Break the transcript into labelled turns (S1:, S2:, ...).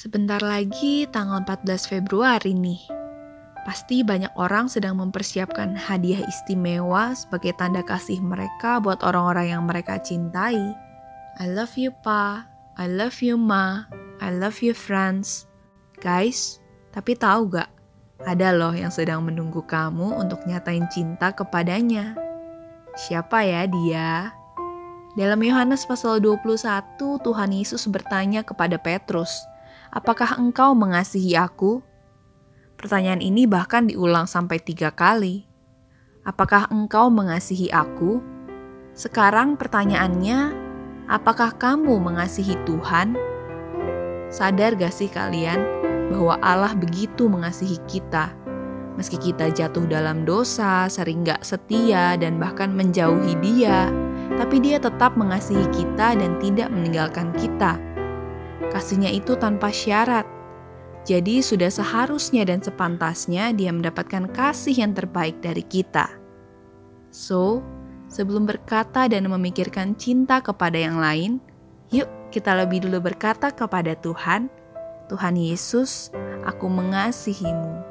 S1: Sebentar lagi tanggal 14 Februari nih. Pasti banyak orang sedang mempersiapkan hadiah istimewa sebagai tanda kasih mereka buat orang-orang yang mereka cintai. I love you, Pa. I love you, Ma. I love you, friends. Guys, tapi tahu gak? Ada loh yang sedang menunggu kamu untuk nyatain cinta kepadanya. Siapa ya dia? Dalam Yohanes pasal 21, Tuhan Yesus bertanya kepada Petrus, apakah engkau mengasihi aku? Pertanyaan ini bahkan diulang sampai tiga kali. Apakah engkau mengasihi aku? Sekarang pertanyaannya, apakah kamu mengasihi Tuhan? Sadar gak sih kalian bahwa Allah begitu mengasihi kita? Meski kita jatuh dalam dosa, sering gak setia, dan bahkan menjauhi dia, tapi dia tetap mengasihi kita dan tidak meninggalkan kita kasihnya itu tanpa syarat. Jadi sudah seharusnya dan sepantasnya dia mendapatkan kasih yang terbaik dari kita. So, sebelum berkata dan memikirkan cinta kepada yang lain, yuk kita lebih dulu berkata kepada Tuhan, Tuhan Yesus, aku mengasihimu.